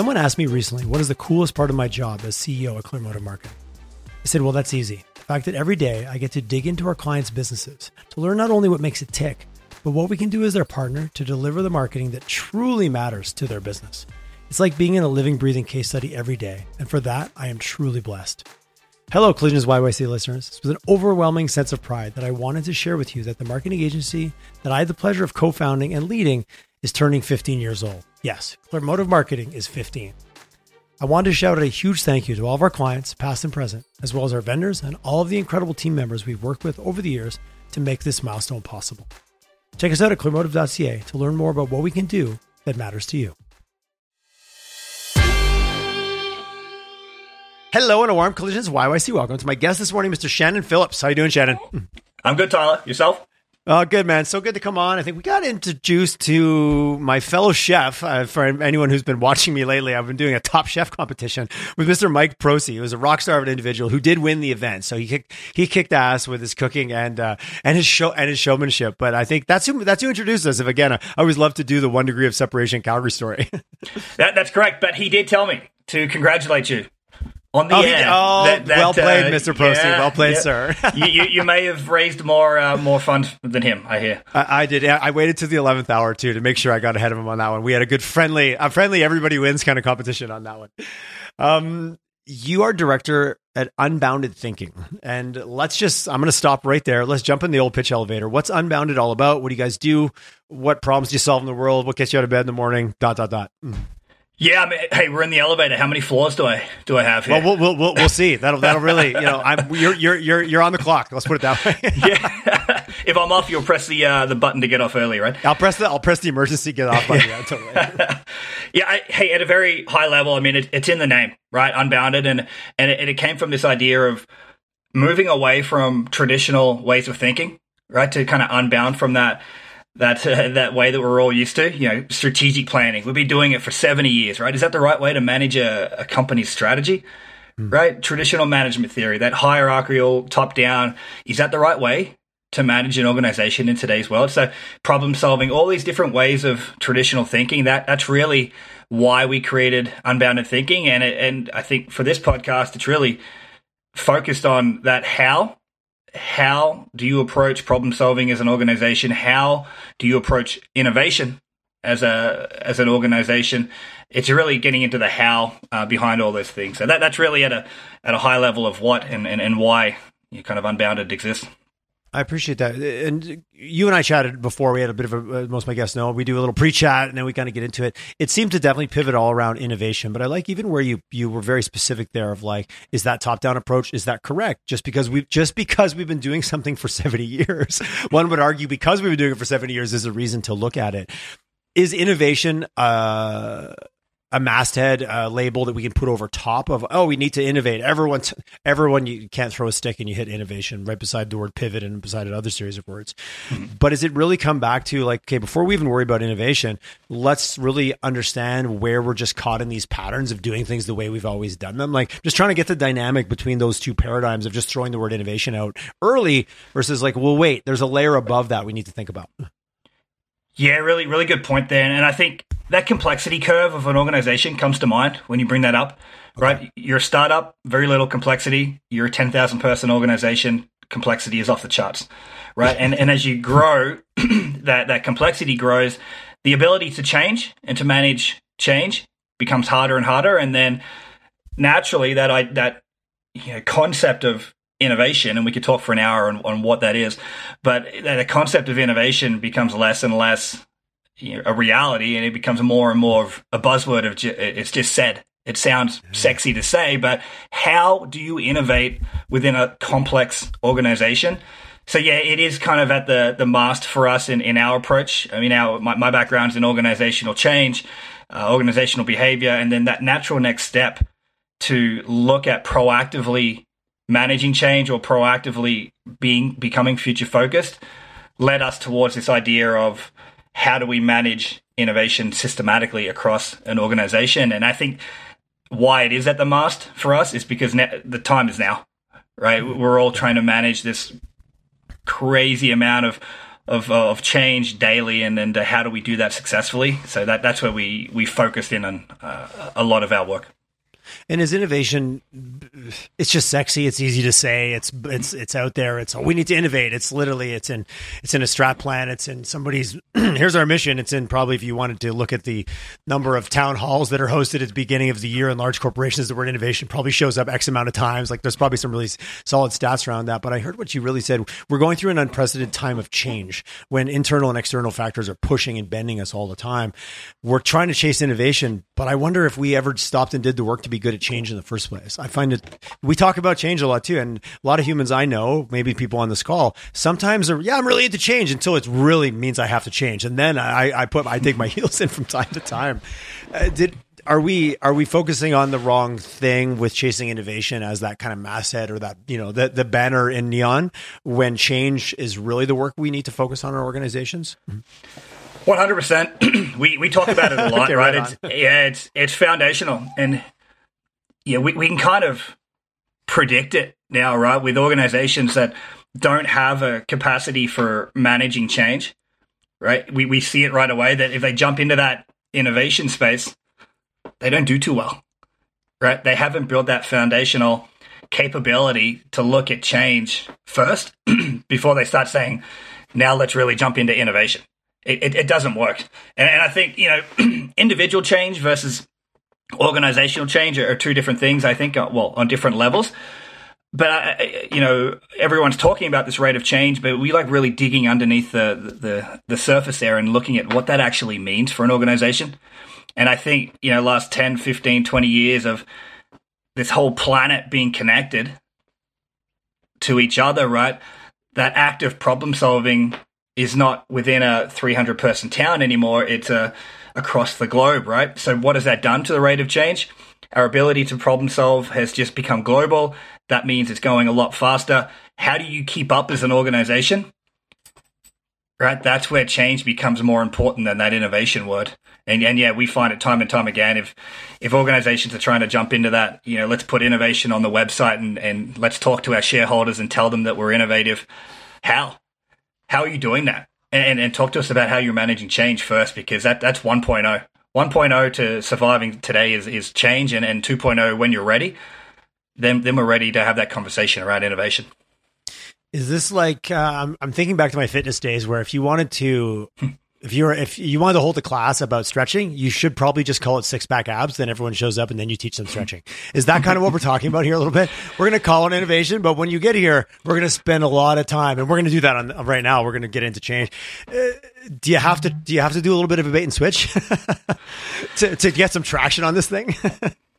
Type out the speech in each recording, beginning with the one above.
Someone asked me recently, what is the coolest part of my job as CEO at Clear Clearmotive Marketing? I said, well, that's easy. The fact that every day I get to dig into our clients' businesses to learn not only what makes it tick, but what we can do as their partner to deliver the marketing that truly matters to their business. It's like being in a living, breathing case study every day. And for that, I am truly blessed. Hello, Collisions YYC listeners. It's with an overwhelming sense of pride that I wanted to share with you that the marketing agency that I had the pleasure of co founding and leading is turning 15 years old. Yes, Clearmotive Marketing is 15. I wanted to shout out a huge thank you to all of our clients, past and present, as well as our vendors and all of the incredible team members we've worked with over the years to make this milestone possible. Check us out at clearmotive.ca to learn more about what we can do that matters to you. Hello and a warm collisions YYC. Welcome to my guest this morning, Mr. Shannon Phillips. How you doing, Shannon? I'm good, Tyler. Yourself? Oh, good, man. So good to come on. I think we got introduced to my fellow chef. Uh, for anyone who's been watching me lately, I've been doing a top chef competition with Mr. Mike Prosy, who was a rock star of an individual who did win the event. So he kicked, he kicked ass with his cooking and, uh, and his show and his showmanship. But I think that's who, that's who introduced us. If again, I always love to do the one degree of separation Calgary story. that, that's correct. But he did tell me to congratulate you on the oh, air. oh that, that, well played, uh, Mr. Prosy. Yeah, well played, yeah. sir. you, you, you, may have raised more uh, more funds than him. I hear. I, I, did. I waited to the eleventh hour too to make sure I got ahead of him on that one. We had a good friendly, a friendly everybody wins kind of competition on that one. Um, you are director at Unbounded Thinking, and let's just. I'm going to stop right there. Let's jump in the old pitch elevator. What's Unbounded all about? What do you guys do? What problems do you solve in the world? What gets you out of bed in the morning? Dot dot dot. Mm. Yeah, I mean, hey, we're in the elevator. How many floors do I do I have here? Well, we'll we'll, we'll see. That'll that'll really you know I'm you're you're you're you're on the clock. Let's put it that way. yeah. if I'm off, you'll press the uh, the button to get off early, right? I'll press the I'll press the emergency get off button. yeah, totally. yeah. I, hey, at a very high level, I mean, it, it's in the name, right? Unbounded, and and it, it came from this idea of moving away from traditional ways of thinking, right? To kind of unbound from that that uh, that way that we're all used to. You know, strategic planning. We've been doing it for seventy years, right? Is that the right way to manage a, a company's strategy? Mm. Right, traditional management theory, that hierarchical top down. Is that the right way to manage an organization in today's world? So, problem solving, all these different ways of traditional thinking. That that's really why we created Unbounded Thinking, and it, and I think for this podcast, it's really focused on that how how do you approach problem solving as an organization? How do you approach innovation as a as an organization? It's really getting into the how uh, behind all those things. So that that's really at a at a high level of what and, and, and why you kind of unbounded exists. I appreciate that. And you and I chatted before. We had a bit of a, uh, most of my guests know, we do a little pre chat and then we kind of get into it. It seemed to definitely pivot all around innovation, but I like even where you, you were very specific there of like, is that top down approach? Is that correct? Just because we've, just because we've been doing something for 70 years, one would argue because we've been doing it for 70 years is a reason to look at it. Is innovation, uh, a masthead uh, label that we can put over top of oh we need to innovate. Everyone everyone you can't throw a stick and you hit innovation right beside the word pivot and beside another series of words. Mm-hmm. but does it really come back to like okay before we even worry about innovation let's really understand where we're just caught in these patterns of doing things the way we've always done them? Like just trying to get the dynamic between those two paradigms of just throwing the word innovation out early versus like well wait there's a layer above that we need to think about yeah, really, really good point there. And I think that complexity curve of an organization comes to mind when you bring that up, okay. right? You're a startup, very little complexity. You're a 10,000 person organization, complexity is off the charts, right? and, and as you grow, that, that complexity grows, the ability to change and to manage change becomes harder and harder. And then naturally that, I, that, you know, concept of innovation, and we could talk for an hour on, on what that is, but the concept of innovation becomes less and less you know, a reality, and it becomes more and more of a buzzword of ju- it's just said. It sounds sexy to say, but how do you innovate within a complex organization? So yeah, it is kind of at the the mast for us in, in our approach. I mean, our my, my background is in organizational change, uh, organizational behavior, and then that natural next step to look at proactively managing change or proactively being becoming future focused led us towards this idea of how do we manage innovation systematically across an organization and i think why it is at the mast for us is because the time is now right we're all trying to manage this crazy amount of of, of change daily, and uh, how do we do that successfully? So that that's where we we focused in on uh, a lot of our work. And is innovation? It's just sexy. It's easy to say. It's it's it's out there. It's we need to innovate. It's literally it's in it's in a strat plan. It's in somebody's. here's our mission. It's in probably if you wanted to look at the number of town halls that are hosted at the beginning of the year in large corporations, the word innovation probably shows up x amount of times. Like there's probably some really solid stats around that. But I heard what you really said. We're going through an unprecedented time of change when internal and external factors are pushing and bending us all the time. We're trying to chase innovation, but I wonder if we ever stopped and did the work to be good at change in the first place. I find it, we talk about change a lot too. And a lot of humans I know, maybe people on this call, sometimes are, yeah, I'm really into change until it really means I have to change. And then I, I put, I dig my heels in from time to time. Uh, did, are we are we focusing on the wrong thing with chasing innovation as that kind of masthead or that you know the the banner in neon when change is really the work we need to focus on in our organizations? One hundred percent. We we talk about it a lot, okay, right? right it's, yeah, it's it's foundational, and yeah, we, we can kind of predict it now, right? With organizations that don't have a capacity for managing change, right? We, we see it right away that if they jump into that innovation space, they don't do too well, right? They haven't built that foundational capability to look at change first before they start saying, now let's really jump into innovation. It, it, it doesn't work. And, and I think, you know, individual change versus organizational change are, two different things, I think, uh, well, on different levels. But uh, you know, everyone's talking about this rate of change, but we like really digging underneath the, the the surface there and looking at what that actually means for an organization. And I think, you know, last 10, 15, 20 years of this whole planet being connected to each other, right? That act of problem solving is not within a 300 person town anymore. It's a across the globe, right? So what has that done to the rate of change? Our ability to problem solve has just become global. That means it's going a lot faster. How do you keep up as an organization? Right? That's where change becomes more important than that innovation word. And, and yeah, we find it time and time again. If if organizations are trying to jump into that, you know, let's put innovation on the website and, and let's talk to our shareholders and tell them that we're innovative. How? How are you doing that? and, and talk to us about how you're managing change first, because that that's 1.0. 1.0 to surviving today is, is change, and, and 2.0 when you're ready, then then we're ready to have that conversation around innovation. Is this like uh, I'm thinking back to my fitness days where if you wanted to hmm if you're if you wanted to hold a class about stretching, you should probably just call it six pack abs. Then everyone shows up and then you teach them stretching. Is that kind of what we're talking about here a little bit? We're going to call it innovation, but when you get here, we're going to spend a lot of time, and we're going to do that on right now. We're going to get into change. Uh, do you have to do you have to do a little bit of a bait and switch to to get some traction on this thing?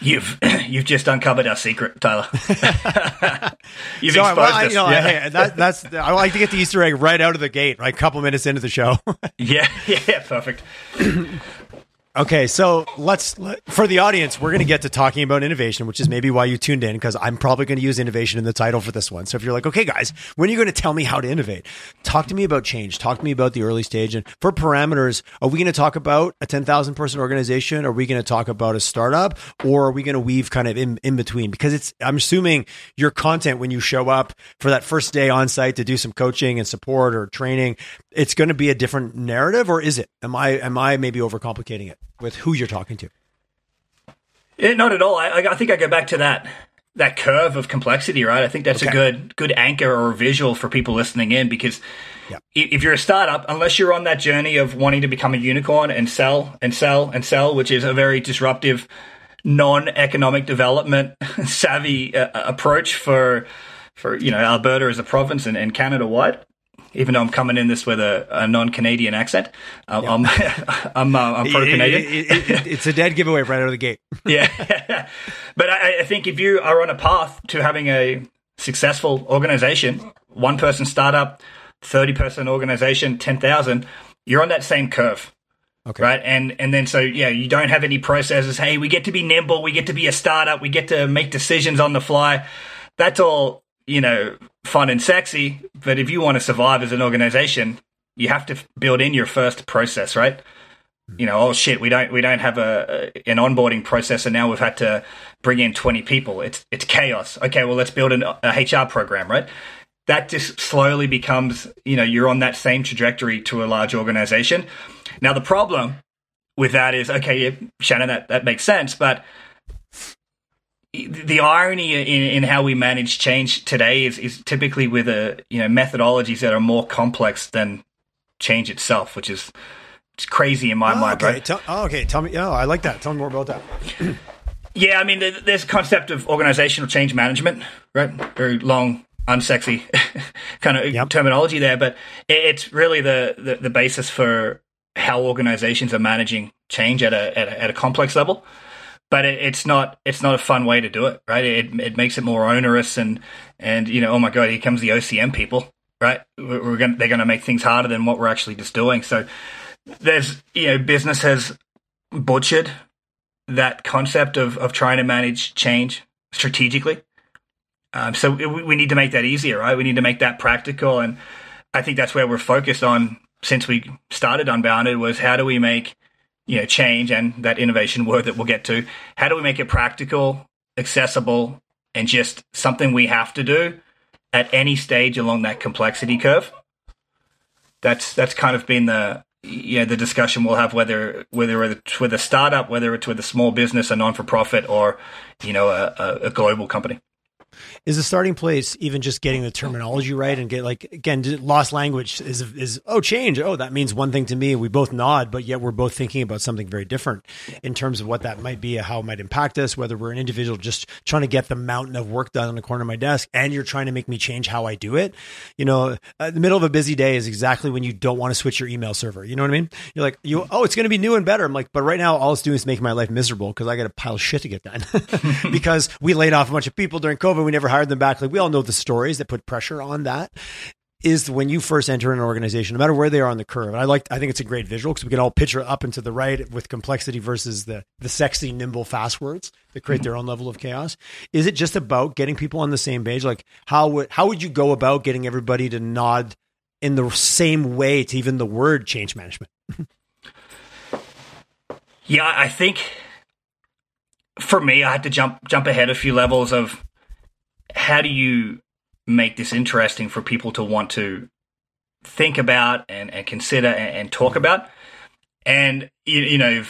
You've you've just uncovered our secret, Tyler. you've so, exposed well, I, you know, yeah. hey, that, that's I like to get the Easter egg right out of the gate, right? A couple minutes into the show. yeah, yeah, perfect. Okay, so let's for the audience, we're going to get to talking about innovation, which is maybe why you tuned in because I'm probably going to use innovation in the title for this one. So if you're like, okay, guys, when are you going to tell me how to innovate? Talk to me about change. Talk to me about the early stage. And for parameters, are we going to talk about a 10,000 person organization? Are we going to talk about a startup, or are we going to weave kind of in in between? Because it's I'm assuming your content when you show up for that first day on site to do some coaching and support or training, it's going to be a different narrative, or is it? Am I am I maybe overcomplicating it? with who you're talking to. Yeah, not at all. I, I think I go back to that that curve of complexity, right? I think that's okay. a good good anchor or visual for people listening in because yeah. if you're a startup, unless you're on that journey of wanting to become a unicorn and sell and sell and sell, which is a very disruptive, non-economic development savvy uh, approach for for you know Alberta as a province and, and Canada wide, even though I'm coming in this with a, a non-Canadian accent. Uh, I'm I'm, uh, I'm pro-Canadian. It, it, it, it's a dead giveaway right out of the gate. yeah, but I, I, think if you are on a path to having a successful organization, one-person startup, thirty-person organization, ten thousand, you're on that same curve. Okay. Right. And and then so yeah, you don't have any processes. Hey, we get to be nimble, we get to be a startup, we get to make decisions on the fly. That's all you know, fun and sexy. But if you want to survive as an organization, you have to build in your first process, right? You know, oh shit, we don't we don't have a, an onboarding process, and now we've had to bring in twenty people. It's it's chaos. Okay, well let's build an, a HR program, right? that just slowly becomes, you know, you're on that same trajectory to a large organization. Now, the problem with that is, okay, Shannon, that, that makes sense, but the irony in, in how we manage change today is, is typically with a you know methodologies that are more complex than change itself, which is it's crazy in my oh, mind. Okay. Right? Tell, oh, okay. Tell me. Oh, I like that. Tell me more about that. yeah, I mean, there's a concept of organizational change management, right? Very long, unsexy kind of yep. terminology there, but it's really the, the, the basis for how organizations are managing change at a, at a, at a complex level but it, it's not it's not a fun way to do it, right? It it makes it more onerous and and you know, oh my god, here comes the OCM people, right? We're, we're going they're going to make things harder than what we're actually just doing. So there's you know, business has butchered that concept of of trying to manage change strategically. Um, so we, we need to make that easier, right? We need to make that practical, and I think that's where we're focused on since we started Unbounded was how do we make you know change and that innovation word that we'll get to. How do we make it practical accessible and just something we have to do at any stage along that complexity curve? That's that's kind of been the you know the discussion we'll have whether whether it's with a startup whether it's with a small business a non-for-profit or you know a, a global company is the starting place even just getting the terminology right and get like again lost language is is oh change. Oh that means one thing to me. We both nod but yet we're both thinking about something very different in terms of what that might be how it might impact us whether we're an individual just trying to get the mountain of work done on the corner of my desk and you're trying to make me change how I do it. You know uh, the middle of a busy day is exactly when you don't want to switch your email server. You know what I mean? You're like you oh it's going to be new and better. I'm like but right now all it's doing is making my life miserable because I got a pile of shit to get done. Because we laid off a bunch of people during COVID we never hired them back like we all know the stories that put pressure on that is when you first enter an organization, no matter where they are on the curve. And I like, I think it's a great visual because we can all picture up and to the right with complexity versus the the sexy, nimble, fast words that create mm-hmm. their own level of chaos. Is it just about getting people on the same page? Like how would how would you go about getting everybody to nod in the same way to even the word change management? yeah, I think for me, I had to jump jump ahead a few levels of how do you make this interesting for people to want to think about and, and consider and, and, talk about? And, you, you know,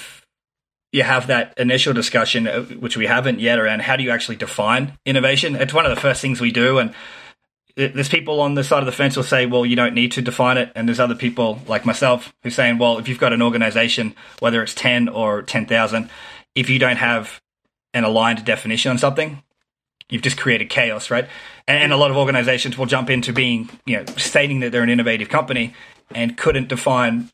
you have that initial discussion, uh, which we haven't yet, around how do you actually define innovation? It's one of the first things we do. And there's people on the side of the fence who say, well, you don't need to define it. And there's other people like myself who saying, well, if you've got an organization, whether it's 10 or 10,000, if you don't have an aligned definition on something, you've just created chaos, right? And, a lot of organizations will jump into being, you know, stating that they're an innovative company and couldn't define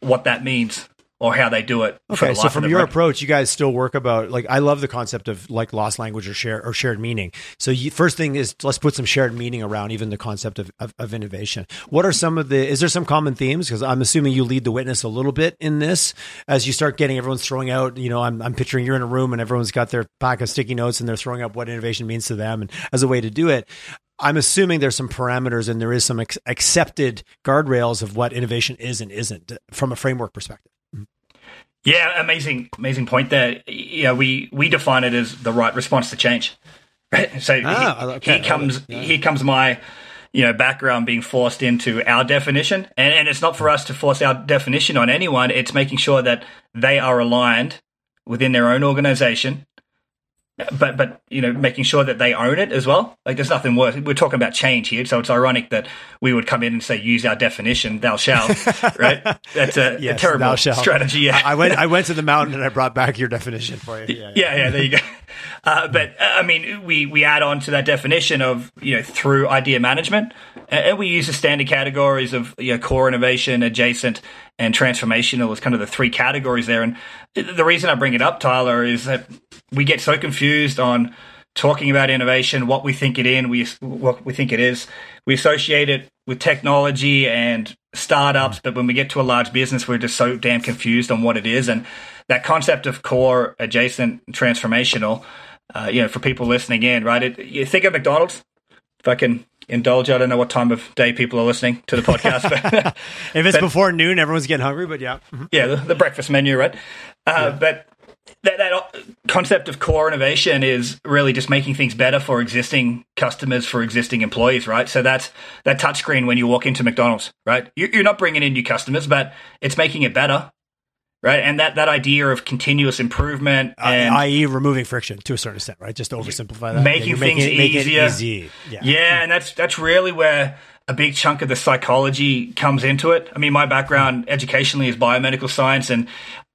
what that means or how they do it. Okay, so from your approach, you guys still work about like I love the concept of like lost language or share or shared meaning. So you, first thing is let's put some shared meaning around even the concept of, of, of innovation. What are some of the? Is there some common themes? Because I'm assuming you lead the witness a little bit in this as you start getting everyone's throwing out. You know, I'm I'm picturing you're in a room and everyone's got their pack of sticky notes and they're throwing up what innovation means to them and as a way to do it. I'm assuming there's some parameters and there is some ex- accepted guardrails of what innovation is and isn't from a framework perspective. Yeah, amazing, amazing point there. Yeah, we we define it as the right response to change. Right? So ah, he, okay. comes yeah. here comes my you know background being forced into our definition, and and it's not for us to force our definition on anyone. It's making sure that they are aligned within their own organization but but you know making sure that they own it as well. Like there's nothing worse. We're talking about change here so it's ironic that we would come in and say use our definition thou shalt right? That's a, yes, a terrible strategy yeah. I, went i went to the mountain and i brought back your definition for you. Yeah yeah, yeah there you go. Uh, but uh, i mean we we add on to that definition of you know through idea management and we use the standard categories of you know core innovation adjacent and transformational as kind of the three categories there and the reason i bring it up tyler is that we get so confused on talking about innovation, what we think it in, we what we think it is. We associate it with technology and startups, but when we get to a large business, we're just so damn confused on what it is. And that concept of core, adjacent, transformational, uh, you know, for people listening in, right? It, you think of McDonald's. Can indulge, I don't know what time of day people are listening to the podcast. But, if it's but, before noon, everyone's getting hungry. But yeah, yeah, the, the breakfast menu, right? Uh, yeah. But that, that concept of core innovation is really just making things better for existing customers, for existing employees, right? So that's that touchscreen when you walk into McDonald's, right? You're not bringing in new customers, but it's making it better, right? And that, that idea of continuous improvement, Uh, and i.e., removing friction to a certain extent, right? Just to oversimplify that, Making you're things it easier. easy. Yeah. Yeah, and that's that's really where a big chunk of the psychology comes into it. I mean, my background educationally is biomedical science, and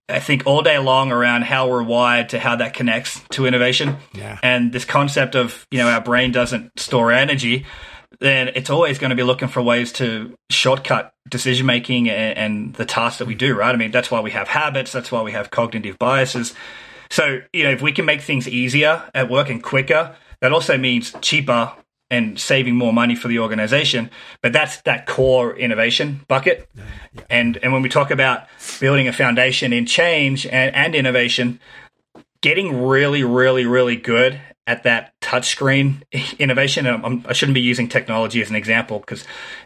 I think all day long around how we're wired to how that connects to innovation. Yeah. And this concept of you know our brain doesn't store energy, then it's always going to be looking for ways to shortcut decision making and, and the tasks that we do. Right? I mean, that's why we have habits. That's why we have cognitive biases. So you know, if we can make things easier at work and quicker, that also means cheaper and saving more money for the organization. But that's that core innovation bucket. And and when we talk about building a foundation in change and, and innovation, getting really, really, really good at that touchscreen innovation. I'm, I shouldn't be using technology as an example because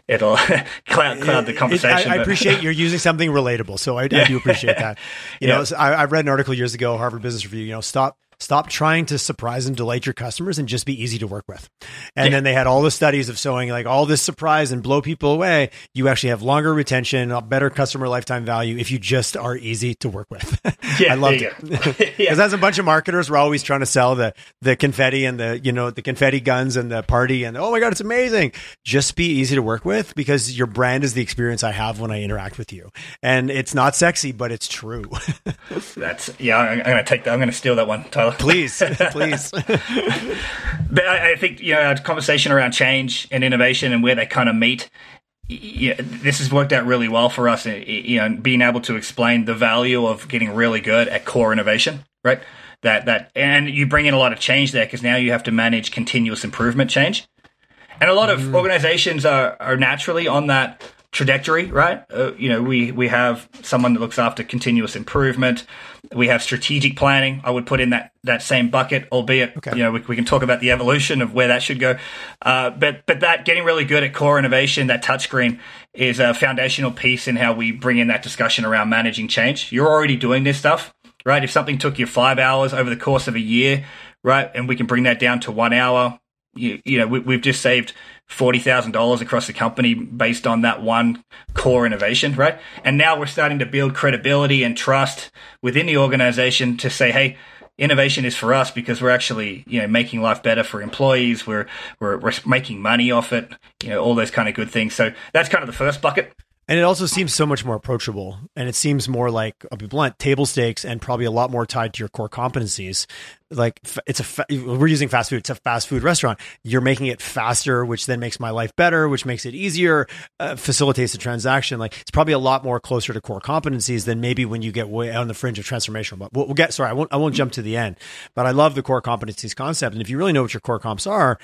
it'll cloud, cloud the It- conversation. I, I appreciate you're using something relatable, so I, I do appreciate that. You Yeah. know, I, I read an article years ago, Harvard Business Review. You know, stop stop trying to surprise and delight your customers and just be easy to work with. And Yeah. then they had all the studies of showing like all this surprise and blow people away. You actually have longer retention, better customer lifetime value if you just are easy to work with. Yeah, I loved it. Because Yeah. as a bunch of marketers, we're always trying to sell the the confetti and the you know the confetti guns and the party and oh my god, it's amazing. Just be easy to work with because your brand is the experience I have when I interact with you, and it's not sexy, but it's true. That's yeah. I'm, I'm going to take that. I'm going to steal that one, Tyler. Please, please. But I, I think you know our conversation around change and innovation and where they kind of meet. Yeah, this has worked out really well for us. You know, being able to explain the value of getting really good at core innovation, right? That that and you bring in a lot of change there because now you have to manage continuous improvement change, and a lot of mm. organizations are are naturally on that trajectory, right? Uh, you know, we we have someone that looks after continuous improvement. We have strategic planning. I would put in that that same bucket, albeit Okay. you know we, we can talk about the evolution of where that should go. Uh, but but that getting really good at core innovation, that touchscreen is a foundational piece in how we bring in that discussion around managing change. You're already doing this stuff, right? If something took you five hours over the course of a year, right, and we can bring that down to one hour, you, you know, we, we've just saved forty thousand dollars across the company based on that one core innovation, right? And now we're starting to build credibility and trust within the organization to say, hey. Innovation is for us because we're actually, you know, making life better for employees. We're, we're we're making money off it. You know, all those kind of good things. So that's kind of the first bucket. And it also seems so much more approachable, and it seems more like I'll be blunt, table stakes, and probably a lot more tied to your core competencies. Like it's a we're using fast food. It's a fast food restaurant. You're making it faster, which then makes my life better, which makes it easier, uh, facilitates the transaction. Like it's probably a lot more closer to core competencies than maybe when you get way on the fringe of transformational. But we'll, we'll get sorry, I won't I won't jump to the end. But I love the core competencies concept, and if you really know what your core comps are,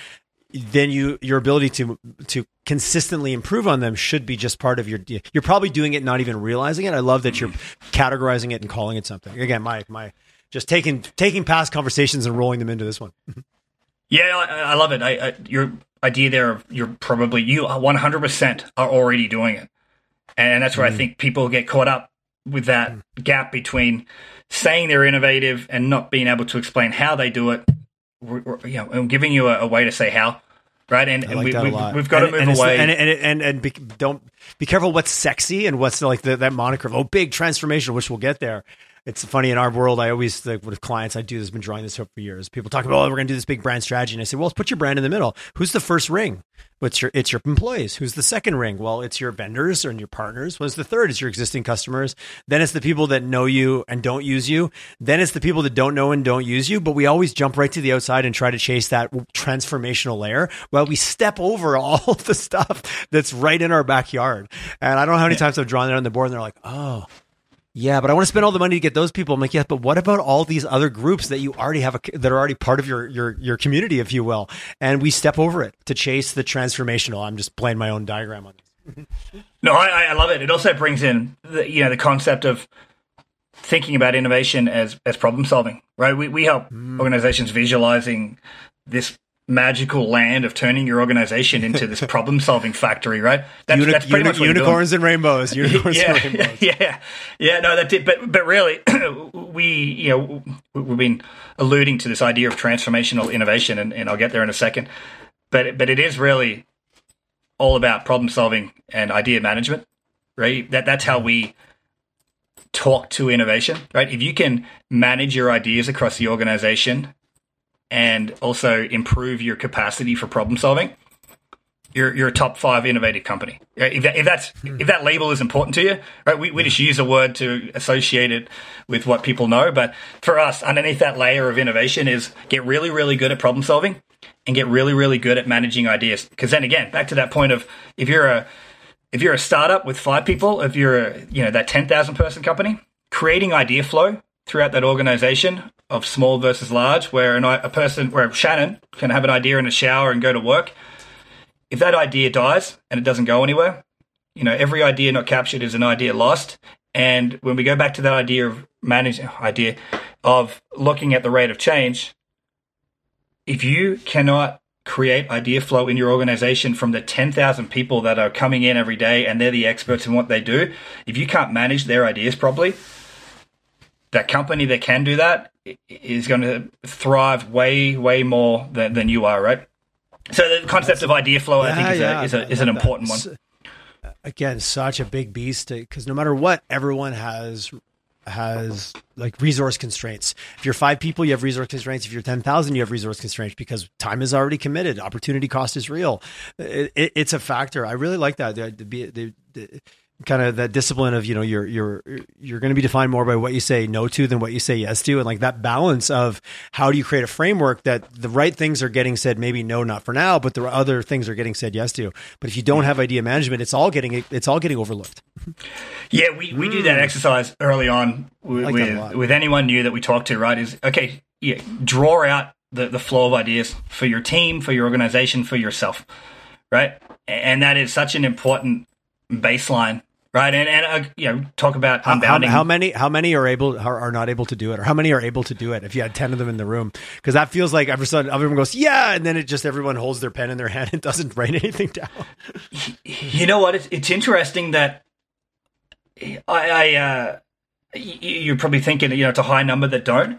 then you your ability to to consistently improve on them should be just part of your you're probably doing it not even realizing it. I love that you're categorizing it and calling it something. Again my my just taking taking past conversations and rolling them into this one. Yeah, I, I love it. I, I, your idea there you're probably you 100% are already doing it, and that's where I mm. think people get caught up with that mm. gap between saying they're innovative and not being able to explain how they do it. You know, and giving you a, a way to say how, right? And, and like we, that we, a lot. we've got and, to move it's- away. And and and, and be, don't be careful what's sexy and what's like the, that moniker of oh big transformation, which we'll get there. It's funny in our world. I always like with clients I do this. Been drawing this up for years. People talk about oh we're going to do this big brand strategy, and I say well let's put your brand in the middle. Who's the first ring? What's your it's your employees. Who's the second ring? Well, it's your vendors and your partners. What's the third? It's your existing customers. Then it's the people that know you and don't use you. Then it's the people that don't know and don't use you. But we always jump right to the outside and try to chase that transformational layer while we step over all the stuff that's right in our backyard. And I don't know how many times I've drawn that on the board and they're like, oh, yeah, but I want to spend all the money to get those people. I'm like, yeah, but what about all these other groups that you already have, a, that are already part of your your your community, if you will? And we step over it to chase the transformational. I'm just playing my own diagram on this. No, I, I love it. It also brings in the, you know the concept of thinking about innovation as as problem solving. Right? We we help mm. organizations visualizing this magical land of turning your organization into this problem solving factory, right? That's, Uni- that's pretty uni- much unicorns and rainbows. Unicorns yeah, and rainbows. Yeah, yeah, no, that did. But but really, we you know we've been alluding to this idea of transformational innovation, and, and I'll get there in a second. But but it is really all about problem solving and idea management, right? That that's how we talk to innovation, right? If you can manage your ideas across the organization and also improve your capacity for problem solving, you're, you're a top five innovative company. If, that, if that's hmm. if that label is important to you, right? We, we just use a word to associate it with what people know. But for us, underneath that layer of innovation is get really really good at problem solving and get really really good at managing ideas. Because then again, back to that point of if you're a if you're a startup with five people, if you're a, you know that ten thousand person company, creating idea flow throughout that organization of small versus large, where an, a person, where Shannon can have an idea in a shower and go to work. If that idea dies and it doesn't go anywhere, you know, every idea not captured is an idea lost. And when we go back to that idea of managing idea of looking at the rate of change, if you cannot create idea flow in your organization from the 10,000 people that are coming in every day and they're the experts in what they do, if you can't manage their ideas properly, that company that can do that is going to thrive way, way more than, than you are, right? So the concept of idea flow, yeah, I think, is, yeah, a, is, a, is an important one. Again, such a big beast eh, because no matter what, everyone has has like resource constraints. If you're five people, you have resource constraints. If you're 10,000, you have resource constraints because time is already committed. Opportunity cost is real. It, it, it's a factor. I really like that. The, the, the, kind of that discipline of you know you're you're you're going to be defined more by what you say no to than what you say yes to and like that balance of how do you create a framework that the right things are getting said maybe no not for now but the other things are getting said yes to. But if you don't have idea management it's all getting it's all getting overlooked. Yeah we, we mm. do that exercise early on with, like with, with anyone new that we talk to right is okay yeah draw out the, the flow of ideas for your team for your organization for yourself right? And that is such an important baseline right? And and uh, you know, talk about unbounding. How, how, many how many are able are, are, not able to do it, or how many are able to do it? If you had ten of them in the room, because that feels like every sudden everyone goes yeah, and then it just everyone holds their pen in their hand and doesn't write anything down. You know what? It's it's interesting that I, I uh, you're probably thinking you know it's a high number that don't.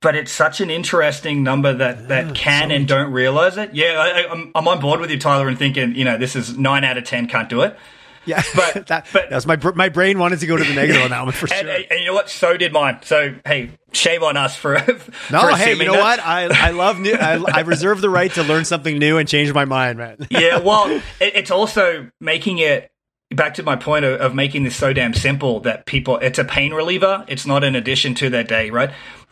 But it's such an interesting number that, that yeah, can so and don't realize it. Yeah, I, I'm, I'm on board with you, Tyler, and thinking, you know, this is nine out of 10 can't do it. Yeah, but that, but that's my my brain wanted to go to the negative on that one for sure. And, and, you know what? So did mine. So hey, shame on us for no. For hey, you know that. what? I I love new. I, I reserve the right to learn something new and change my mind, man. yeah, well, it, it's also making it back to my point of, of, making this so damn simple that people. It's a pain reliever. It's not an addition to their day, right?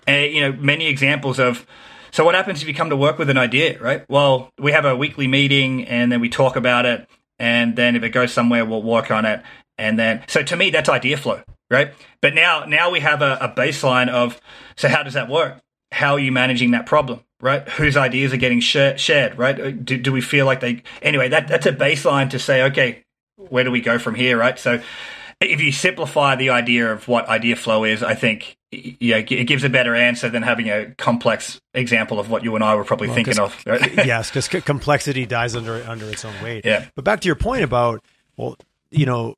And you know, many examples of. So what happens if you come to work with an idea, right? Well, we have a weekly meeting and then we talk about it and then if it goes somewhere, we'll work on it. And then, so to me, that's idea flow, right? But now, now we have a, a baseline of, so how does that work? How are you managing that problem? right? Whose ideas are getting sh- shared, right? Uh, do, do we feel like they? Anyway, that that's a baseline to say, okay, where do we go from here, right? So, if you simplify the idea of what idea flow is, I think yeah, it gives a better answer than having a complex example of what you and I were probably well, thinking of. Right? yes, because complexity dies under under its own weight. Yeah. But back to your point about well, you know,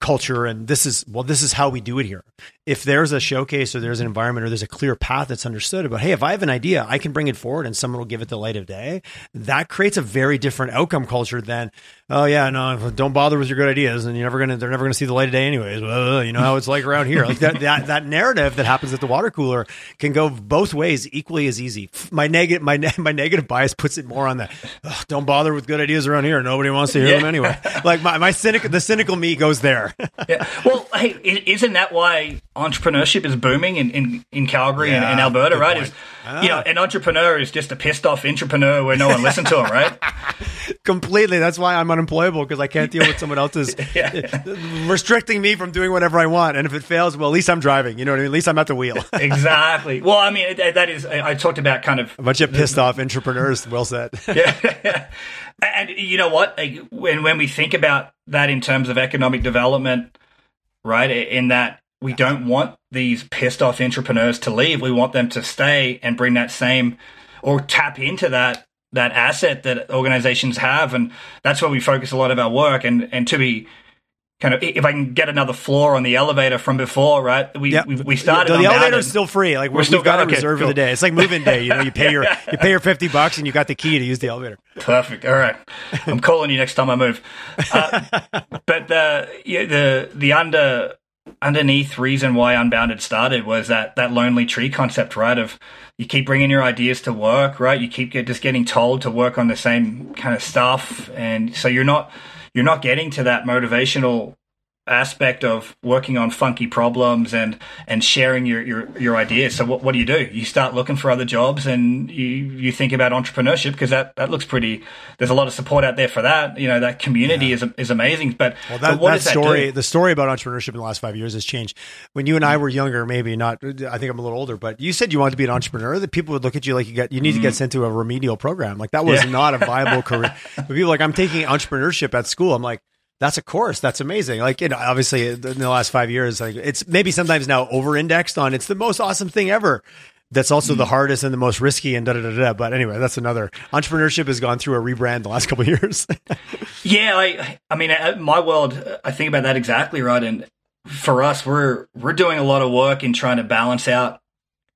culture and this is well this is how we do it here if there's a showcase or there's an environment or there's a clear path that's understood about hey if i have an idea i can bring it forward and someone will give it the light of day that creates a very different outcome culture than oh yeah no don't bother with your good ideas and you're never gonna they're never gonna see the light of day anyways. Well, you know how it's like around here. Like that, that that narrative that happens at the water cooler can go both ways equally as easy. My negative my my negative bias puts it more on that don't bother with good ideas around here. Nobody wants to hear yeah. them anyway. Like my, my cynic the cynical me goes there. Yeah. Well, hey, isn't that why entrepreneurship is booming in, in, in Calgary yeah, and, and, Alberta, right? Is ah. you know, an entrepreneur is just a pissed off entrepreneur where no one listens to him, right? Completely. That's why I'm unemployable because I can't deal with someone else's yeah. restricting me from doing whatever I want. And if it fails, well, at least I'm driving. You know what I mean? At least I'm at the wheel. exactly. Well, I mean, that is. I talked about kind of a bunch of pissed off entrepreneurs. Well said. yeah. And you know what? When when we think about that in terms of economic development, right? In that we don't want these pissed off entrepreneurs to leave. We want them to stay and bring that same or tap into that that asset that organizations have, and that's where we focus a lot of our work. And and to be kind of if I can get another floor on the elevator from before, right? We Yep. we, we started. The, the unbounded. elevator's still free. Like we're, still we've got it okay, reserved for the day. It's like moving day. You know, you pay your you pay your fifty bucks and you got the key to use the elevator. Perfect. All right, I'm calling you next time I move. Uh, but the the the under underneath reason why Unbounded started was that that lonely tree concept, right? Of you keep bringing your ideas to work, right? You keep get, just getting told to work on the same kind of stuff, and so you're not you're not getting to that motivational aspect of working on funky problems and and sharing your your, your ideas so what, what do you do you start looking for other jobs and you you think about entrepreneurship because that that looks pretty there's a lot of support out there for that you know that community is is amazing but, Well, but that, what that that story, do? the story about entrepreneurship in the last five years has changed. When you and I were younger, maybe not. I think I'm a little older, but you said you wanted to be an entrepreneur. That people would look at you like you got you need to get sent to a remedial program. Like that was Mm. Yeah. not a viable career. But people like I'm taking entrepreneurship at school. I'm like. That's a course. That's amazing. Like, you know, obviously in the last five years, like it's maybe sometimes now over indexed on it's the most awesome thing ever. That's also Mm. the hardest and the most risky and da da da da. But anyway, that's another entrepreneurship has gone through a rebrand the last couple of years. Yeah, I I mean, my world, I think about that exactly right. And for us, we're we're doing a lot of work in trying to balance out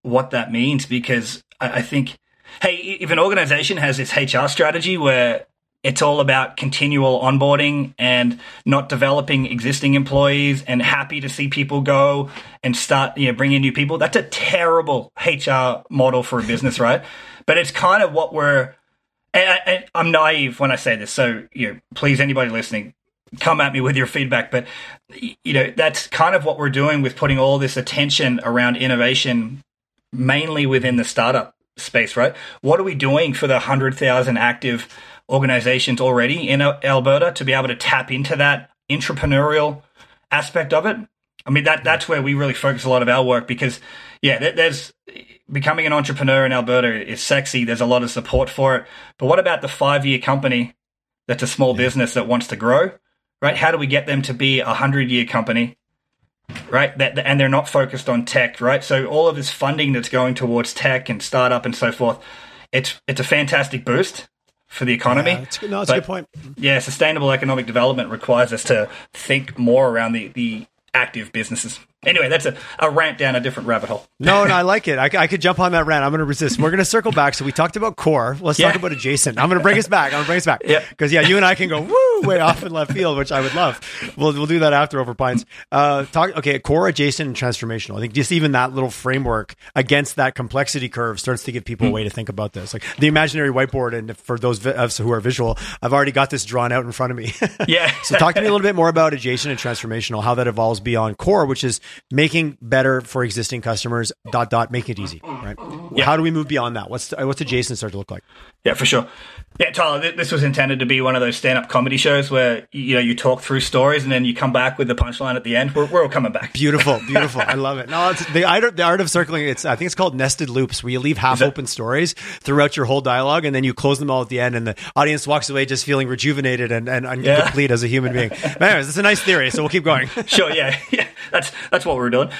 what that means because I, I think, hey, if an organization has its HR strategy where it's all about continual onboarding and not developing existing employees and happy to see people go and start you know bringing new people that's a terrible hr model for a business right but it's kind of what we're I, I'm naive when I say this, so you know, please, anybody listening, come at me with your feedback. But you know, that's kind of what we're doing with putting all this attention around innovation, mainly within the startup space, right? What are we doing for the hundred thousand active organizations already in Alberta to be able to tap into that entrepreneurial aspect of it? I mean, that that's where we really focus a lot of our work because, yeah, there's becoming an entrepreneur in Alberta is sexy. There's a lot of support for it. But what about the five year company that's a small business that wants to grow, right? How do we get them to be a hundred year company, right? That and they're not focused on tech, right? So all of this funding that's going towards tech and startup and so forth, it's it's a fantastic boost for the economy. Yeah, no, it's a good point. yeah, sustainable economic development requires us to think more around the, the active businesses. Anyway, that's a, a rant down a different rabbit hole. No, no, I like it. I could jump on that rant. I'm going to resist. We're going to circle back. So we talked about core. Let's Yeah. talk about adjacent. I'm going to bring us back. I'm going to bring us back. Yeah. Because yeah, you and I can go woo way off in left field, which I would love. We'll we'll do that after over pines. Uh, talk okay. Core, adjacent, and transformational. I think just even that little framework against that complexity curve starts to give people a way to think about this. Like the imaginary whiteboard, and for those vi- of us who are visual, I've already got this drawn out in front of me. Yeah. so talk to me a little bit more about adjacent and transformational, how that evolves beyond core, which is making better for existing customers. Dot dot, making it easy. Right. How do we move beyond that? What's what's adjacent start to look like? Yeah, for sure. Yeah, Tyler, this was intended to be one of those stand-up comedy shows where you know you talk through stories and then you come back with the punchline at the end. We're, we're all coming back. Beautiful, beautiful. I love it. No, it's the art, the art of circling. It's I think it's called nested loops, where you leave half open stories throughout your whole dialogue, and then you close them all at the end, and the audience walks away just feeling rejuvenated and, and, and Yeah. complete as a human being. But anyways, it's a nice theory, so we'll keep going. Sure, yeah, yeah. That's that's what we're doing.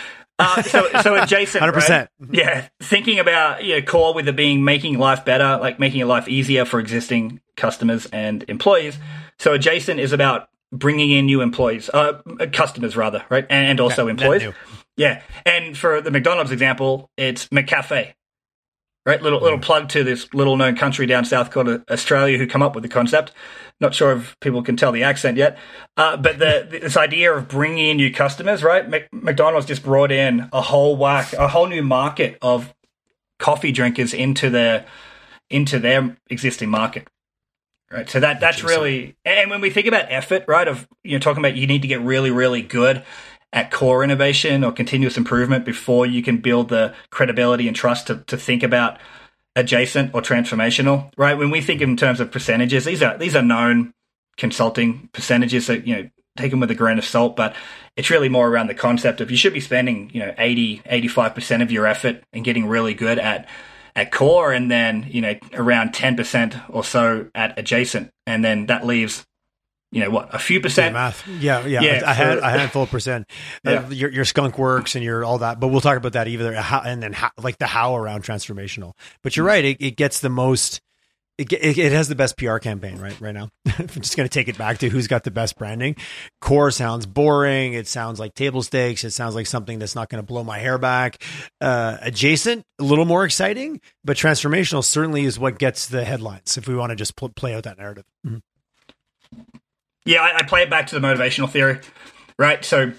Uh, so so adjacent, 100%. right? Yeah, thinking about you know, core with it being making life better, like making life easier for existing customers and employees. So adjacent is about bringing in new employees, uh, customers rather, right, and, and also employees. Yeah, and for the McDonald's example, it's McCafe. Right, little little plug to this little known country down south called Australia who come up with the concept. Not sure if people can tell the accent yet, uh, but the, this idea of bringing in new customers, right? Mc, McDonald's just brought in a whole whack, a whole new market of coffee drinkers into their into their existing market. Right, so that that's really, and when we think about effort, right, of you know talking about you need to get really really good at core innovation or continuous improvement before you can build the credibility and trust to, to think about adjacent or transformational, right? When we think in terms of percentages, these are these are known consulting percentages that you know take them with a grain of salt, but it's really more around the concept of you should be spending you know 80 85% of your effort and getting really good at at core and then you know around 10% or so at adjacent and then that leaves you know what a few percent math. Yeah, yeah. Yeah, a, for- a handful of percent. Uh, your, your skunk works and your all that, but we'll talk about that either. How, and then how, like the how around transformational. But you're right. It, it gets the most. it, it, it, has the best PR campaign right right now. I'm just going to take it back to who's got the best branding. Core sounds boring. It sounds like table stakes. It sounds like something that's not going to blow my hair back. Uh, adjacent, a little more exciting, but transformational certainly is what gets the headlines. If we want to just pl- play out that narrative. Mm-hmm. Yeah, I, I play it back to the motivational theory, right? So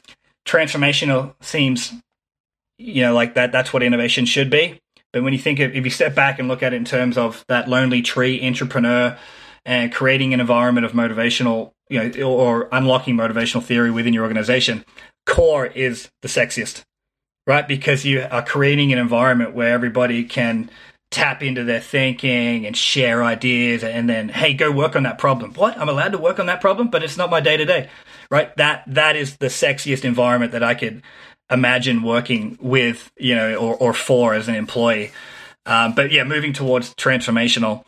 transformational seems, you know, like that. That's what innovation should be. But when you think of, if you step back and look at it in terms of that lonely tree entrepreneur and creating an environment of motivational, you know, or unlocking motivational theory within your organization, core is the sexiest, right? Because you are creating an environment where everybody can tap into their thinking and share ideas and then hey go work on that problem. What? I'm allowed to work on that problem but it's not my day to day right? That that is the sexiest environment that i could imagine working with you know or, or for as an employee. Um, but yeah moving towards transformational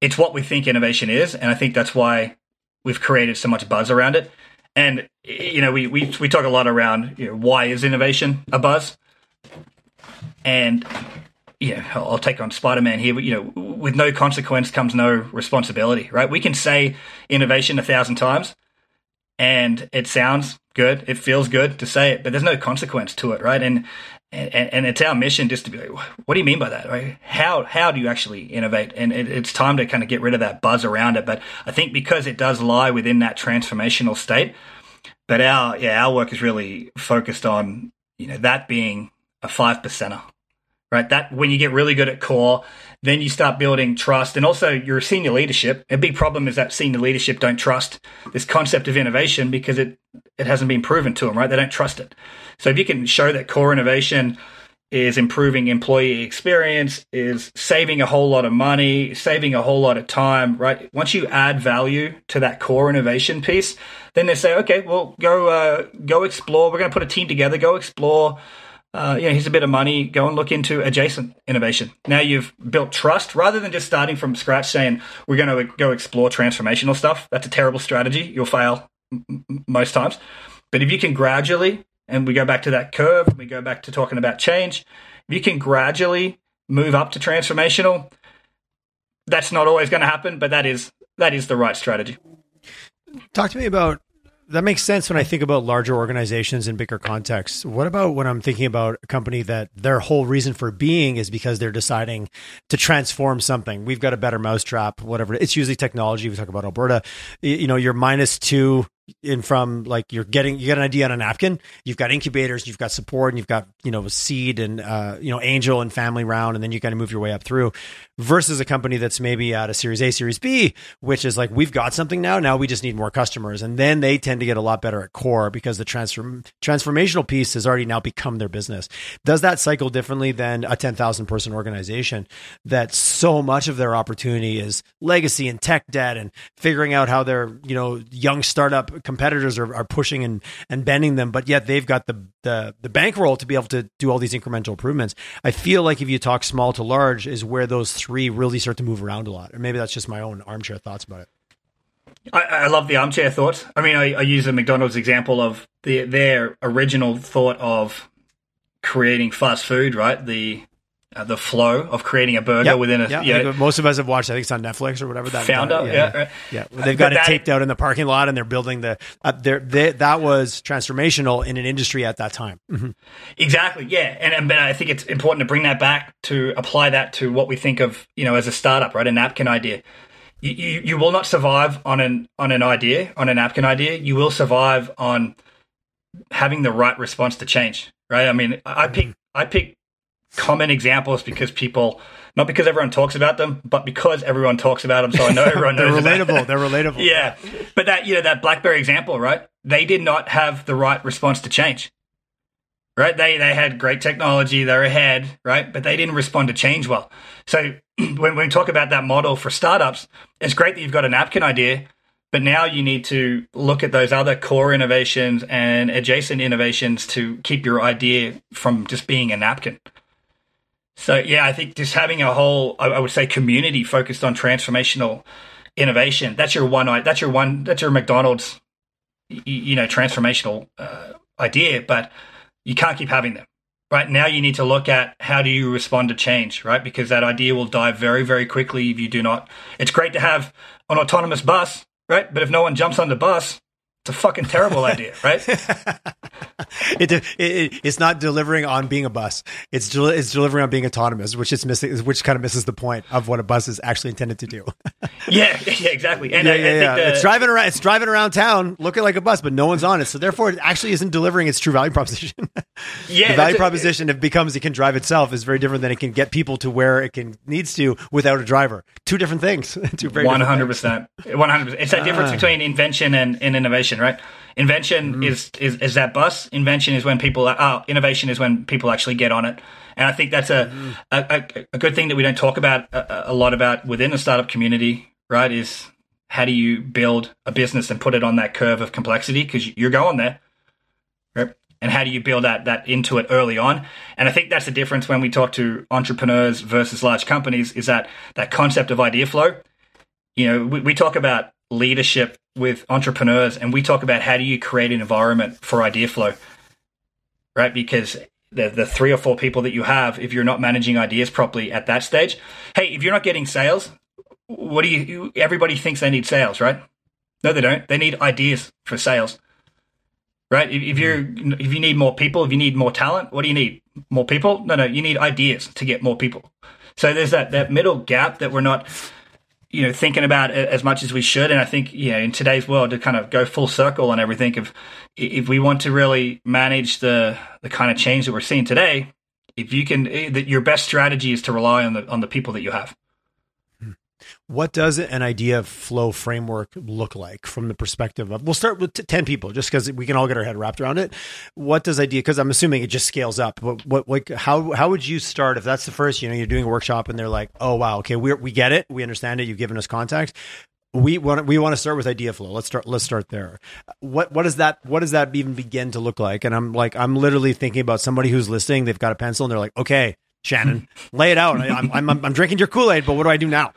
it's what we think innovation is and i think that's why we've created so much buzz around it. And you know we we, we talk a lot around you know, why is innovation a buzz? And yeah, I'll take on Spider Man here, but you know, with no consequence comes no responsibility, right? We can say innovation a thousand times and it sounds good, it feels good to say it, but there's no consequence to it, right? And and, and it's our mission just to be like, what do you mean by that? Right? How how do you actually innovate? And it, it's time to kind of get rid of that buzz around it. But I think because it does lie within that transformational state, but our yeah our work is really focused on you know that being a five percenter right? That when you get really good at core, then you start building trust. And also your senior leadership. A big problem is that senior leadership don't trust this concept of innovation because it, it hasn't been proven to them, right? They don't trust it. So if you can show that core innovation is improving employee experience, is saving a whole lot of money, saving a whole lot of time, right? Once you add value to that core innovation piece, then they say, okay, well, go, uh, go explore. We're going to put a team together, go explore uh, you know, here's a bit of money, go and look into adjacent innovation. Now you've built trust rather than just starting from scratch saying, we're going to go explore transformational stuff. That's a terrible strategy. You'll fail m- most times. But if you can gradually, and we go back to that curve, we go back to talking about change, if you can gradually move up to transformational, that's not always going to happen, but that is that is the right strategy. Talk to me about that makes sense when I think about larger organizations in bigger contexts. What about when I'm thinking about a company that their whole reason for being is because they're deciding to transform something? We've got a better mousetrap, whatever. It's usually technology. We talk about Alberta. You know, you're minus two in from like you're getting you get an idea on a napkin you've got incubators you've got support and you've got you know seed and uh, you know angel and family round and then you kind of move your way up through versus a company that's maybe at a series a series b which is like we've got something now now we just need more customers. And then they tend to get a lot better at core because the transform transformational piece has already now become their business. Does that cycle differently than a 10,000 person organization that so much of their opportunity is legacy and tech debt and figuring out how their you know young startup competitors are, are pushing and, and bending them, but yet they've got the, the, the bankroll to be able to do all these incremental improvements. I feel like if you talk small to large is where those three really start to move around a lot. Or maybe that's just my own armchair thoughts about it. I, I love the armchair thought. I mean, I, I use the McDonald's example of the, their original thought of creating fast food, right? The uh, the flow of creating a burger yep. within a. Yeah, yeah. most of us have watched. I think it's on Netflix or whatever. That founder, uh, yeah, yeah, yeah. yeah. yeah. They've got but it taped out in the parking lot, and they're building the. Uh, they, that was transformational in an industry at that time. Mm-hmm. Exactly. Yeah, and, and but I think it's important to bring that back to apply that to what we think of, you know, as a startup, right? A napkin idea. You, you, you will not survive on an on an idea on a napkin idea. You will survive on having the right response to change, right? I mean, I pick I pick common examples because people not because everyone talks about them, but because everyone talks about them. So I know everyone knows. Them. They're relatable. They're relatable. yeah, but that you know that BlackBerry example, right? They did not have the right response to change. Right? They they had great technology. They're ahead, right? But they didn't respond to change well. So when, when we talk about that model for startups, it's great that you've got a napkin idea, but now you need to look at those other core innovations and adjacent innovations to keep your idea from just being a napkin. So yeah, I think just having a whole, I would say, community focused on transformational innovation. That's your one. That's your one. That's your McDonald's, you know, transformational uh, idea. But you can't keep having them, right now you need to look at how do you respond to change right because that idea will die very very quickly if you do not it's great to have an autonomous bus right but if no one jumps on the bus it's a fucking terrible idea, right? it, it, it's not delivering on being a bus. It's del- it's delivering on being autonomous, which is missing, which kind of misses the point of what a bus is actually intended to do. yeah, yeah, exactly. And yeah, I, yeah, I yeah. The, it's driving around. It's driving around town, looking like a bus, but no one's on it. So therefore, it actually isn't delivering its true value proposition. yeah, the value proposition, it becomes it can drive itself, is very different than it can get people to where it can needs to without a driver. Two different things. Two very one hundred percent. One hundred percent. It's that difference ah. between invention and, and innovation invention, right? Invention mm-hmm. is, is is that bus. Invention is when people are. Oh, innovation is when people actually get on it. And I think that's a mm-hmm. a, a, a, good thing that we don't talk about a, a lot about within the startup community, right? Is how do you build a business and put it on that curve of complexity because you're going there, right? And how do you build that that into it early on? And I think that's the difference when we talk to entrepreneurs versus large companies is that that concept of idea flow. You know, we, we talk about leadership with entrepreneurs and we talk about how do you create an environment for idea flow right? Because the, the three or four people that you have if you're not managing ideas properly at that stage hey if you're not getting sales what do you everybody thinks they need sales right? No they don't. They need ideas for sales right? If, if you're if you need more people if you need more talent what do you need? More people? No no you need ideas to get more people. So there's that that middle gap that we're not you know thinking about as much as we should. And i think you know in today's world to kind of go full circle on everything if if we want to really manage the the kind of change that we're seeing today if you can eh, that your best strategy is to rely on the on the people that you have what does an idea flow framework look like from the perspective of? We'll start with t- ten people, just because we can all get our head wrapped around it. What does idea? Because I'm assuming it just scales up. What, what, like, how, how would you start if that's the first? You know, you're doing a workshop and they're like, "Oh wow, okay, we we get it, we understand it. You've given us context. We want we want to start with idea flow. Let's start. Let's start there. What what does that what does that even begin to look like? And I'm like, I'm literally thinking about somebody who's listening. They've got a pencil and they're like, okay Shannon, lay it out. I'm, I'm, I'm, drinking your Kool Aid, but what do I do now?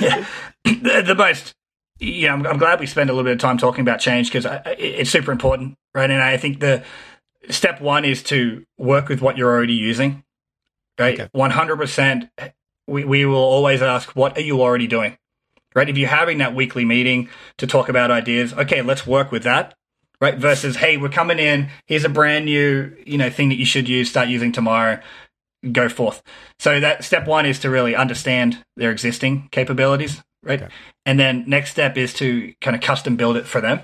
yeah. the, the, most, yeah, I'm, I'm, glad we spend a little bit of time talking about change because it's super important, right? And I think the step one is to work with what you're already using, right? Okay. 100%. We, we will always ask, what are you already doing? Right? If you're having that weekly meeting to talk about ideas, okay, let's work with that right? Versus, hey, we're coming in. Here's a brand new, you know, thing that you should use. Start using tomorrow go forth. So that step one is to really understand their existing capabilities, right? Okay. And then next step is to kind of custom build it for them.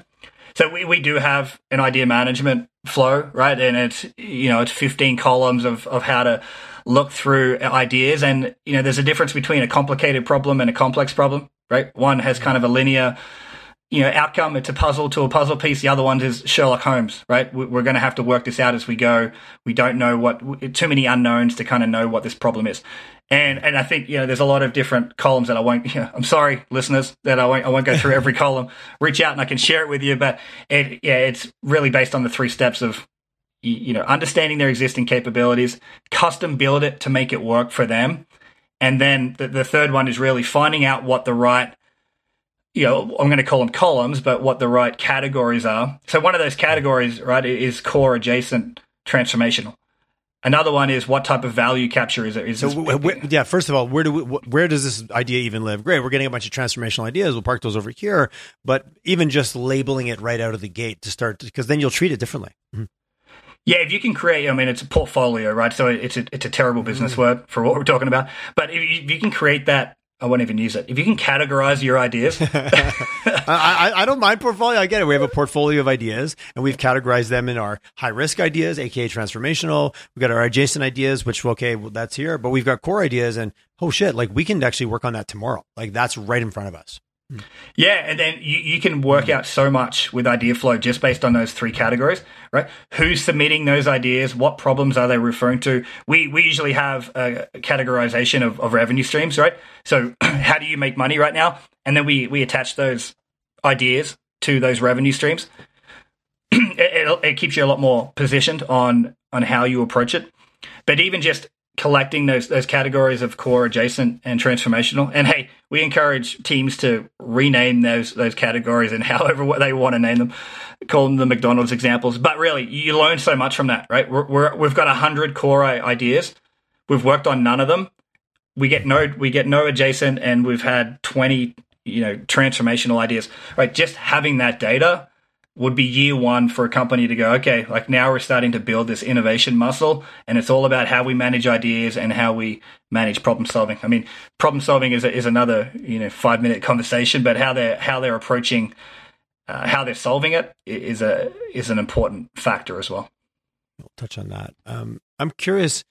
So we, we do have an idea management flow, right? And it's, you know, it's 15 columns of, of how to look through ideas. And, you know, there's a difference between a complicated problem and a complex problem, right? One has mm-hmm. kind of a linear you know outcome. It's a puzzle to a puzzle piece. The other one is Sherlock Holmes, right? We're going to have to work this out as we go. We don't know what too many unknowns to kind of know what this problem is. And and I think you know there's a lot of different columns that I won't. You know, I'm sorry, listeners, that I won't I won't go through every column. Reach out and I can share it with you. But it, yeah, it's really based on the three steps of you know understanding their existing capabilities, custom build it to make it work for them, and then the, the third one is really finding out what the right you know, I'm going to call them columns, but what the right categories are. So one of those categories, right, is core adjacent transformational. Another one is what type of value capture is it? Is so where, yeah, first of all, where do we, where does this idea even live? Great, we're getting a bunch of transformational ideas. We'll park those over here, but even just labeling it right out of the gate to start, because then you'll treat it differently. Mm-hmm. Yeah, if you can create, I mean, it's a portfolio, right? So it's a, it's a terrible business mm-hmm. word for what we're talking about. But if you, if you can create that I won't even use it. If you can categorize your ideas, I, I, don't mind portfolio. I get it. We have a portfolio of ideas, and we've categorized them in our high risk ideas, aka transformational. We've got our adjacent ideas, which okay, well, that's here, but we've got core ideas, and oh shit, like we can actually work on that tomorrow. Like that's right in front of us. Yeah, and then you, you can work out so much with idea flow just based on those three categories, right? Who's submitting those ideas? What problems are they referring to? We we usually have a categorization of, of revenue streams, right? So how do you make money right now? And then we we attach those ideas to those revenue streams. it, it, it keeps you a lot more positioned on on how you approach it. But even just collecting those those categories of core, adjacent, and transformational. And hey, we encourage teams to rename those those categories and however they want to name them, call them the McDonald's examples. But really, you learn so much from that, right? We're, we're we've got hundred core ideas. We've worked on none of them. We get no we get no adjacent, and we've had twenty you know transformational ideas. Right, just having that data would be year one for a company to go, okay, like now we're starting to build this innovation muscle and it's all about how we manage ideas and how we manage problem solving. I mean, problem solving is, is another, you know, five minute conversation, but how they're, how they're approaching, uh, how they're solving it is a, is an important factor as well. We'll touch on that. Um, I'm curious,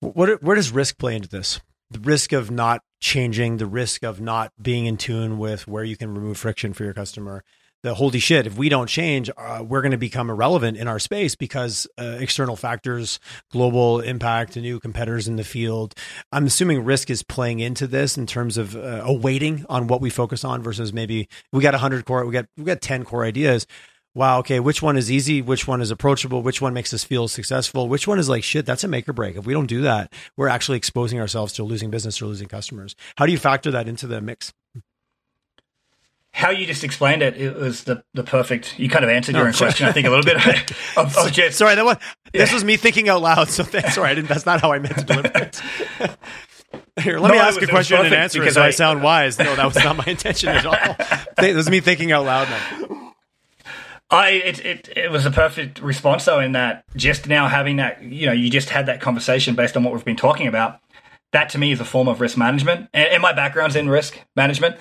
what, where does risk play into this? The risk of not changing, the risk of not being in tune with where you can remove friction for your customer the holy shit, if we don't change, uh, we're going to become irrelevant in our space because uh, external factors, global impact, new competitors in the field. I'm assuming risk is playing into this in terms of uh, a weighting on what we focus on versus maybe we got 100 core, we got we got 10 core ideas. Wow, okay, which one is easy? Which one is approachable? Which one makes us feel successful? Which one is like shit? That's a make or break. If we don't do that, we're actually exposing ourselves to losing business or losing customers. How do you factor that into the mix? How you just explained it, it was the, the perfect. You kind of answered your own question, I think, a little bit. Of, of just, sorry, that was this was me thinking out loud. So thanks. Sorry, I didn't. That's not how I meant to deliver it. Here, let no, me ask was, a question and answer because so I, I, sound wise. No, that was not my intention at all. it was me thinking out loud now. I it, it it was a perfect response though in that just now having that you know you just had that conversation based on what we've been talking about. That to me is a form of risk management, and, and my background's in risk management.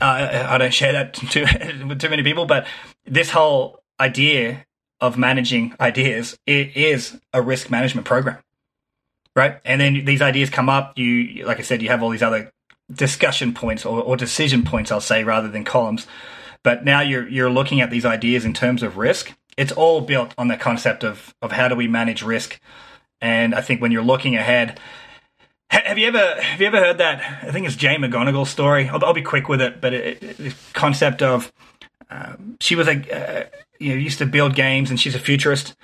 Uh, I don't share that too, with too many people, but this whole idea of managing ideas it is a risk management program, right? And then these ideas come up. You, like I said, you have all these other discussion points or, or decision points, I'll say, rather than columns. But now you're you're looking at these ideas in terms of risk. It's all built on the concept of of how do we manage risk. And I think when you're looking ahead, have you ever have you ever heard that? I think it's Jane McGonigal story. I'll, I'll be quick with it, but it, it, the concept of um, she was a uh, you know used to build games, and she's a futurist,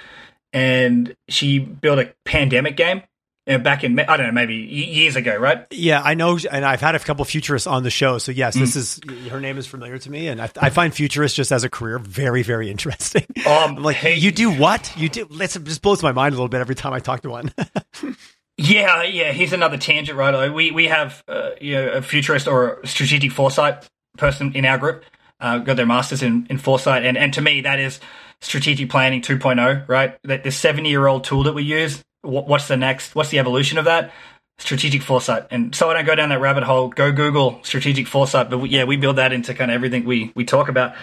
and she built a pandemic game. You know, back in I don't know maybe years ago, right? Yeah, I know, and I've had a couple futurists on the show. So yes, mm. this is her name is familiar to me, and I, I find futurists just as a career very very interesting. Um, like hey, you do what you do? Let's just blows my mind a little bit every time I talk to one. Yeah, yeah. Here's another tangent, right? We we have uh, you know a futurist or a strategic foresight person in our group. Uh, got their masters in, in foresight, and and to me that is strategic planning 2.0, right? That the 70 year old tool that we use. What, what's the next? What's the evolution of that? Strategic foresight. And so I don't go down that rabbit hole. Go Google strategic foresight. But we, yeah, we build that into kind of everything we we talk about.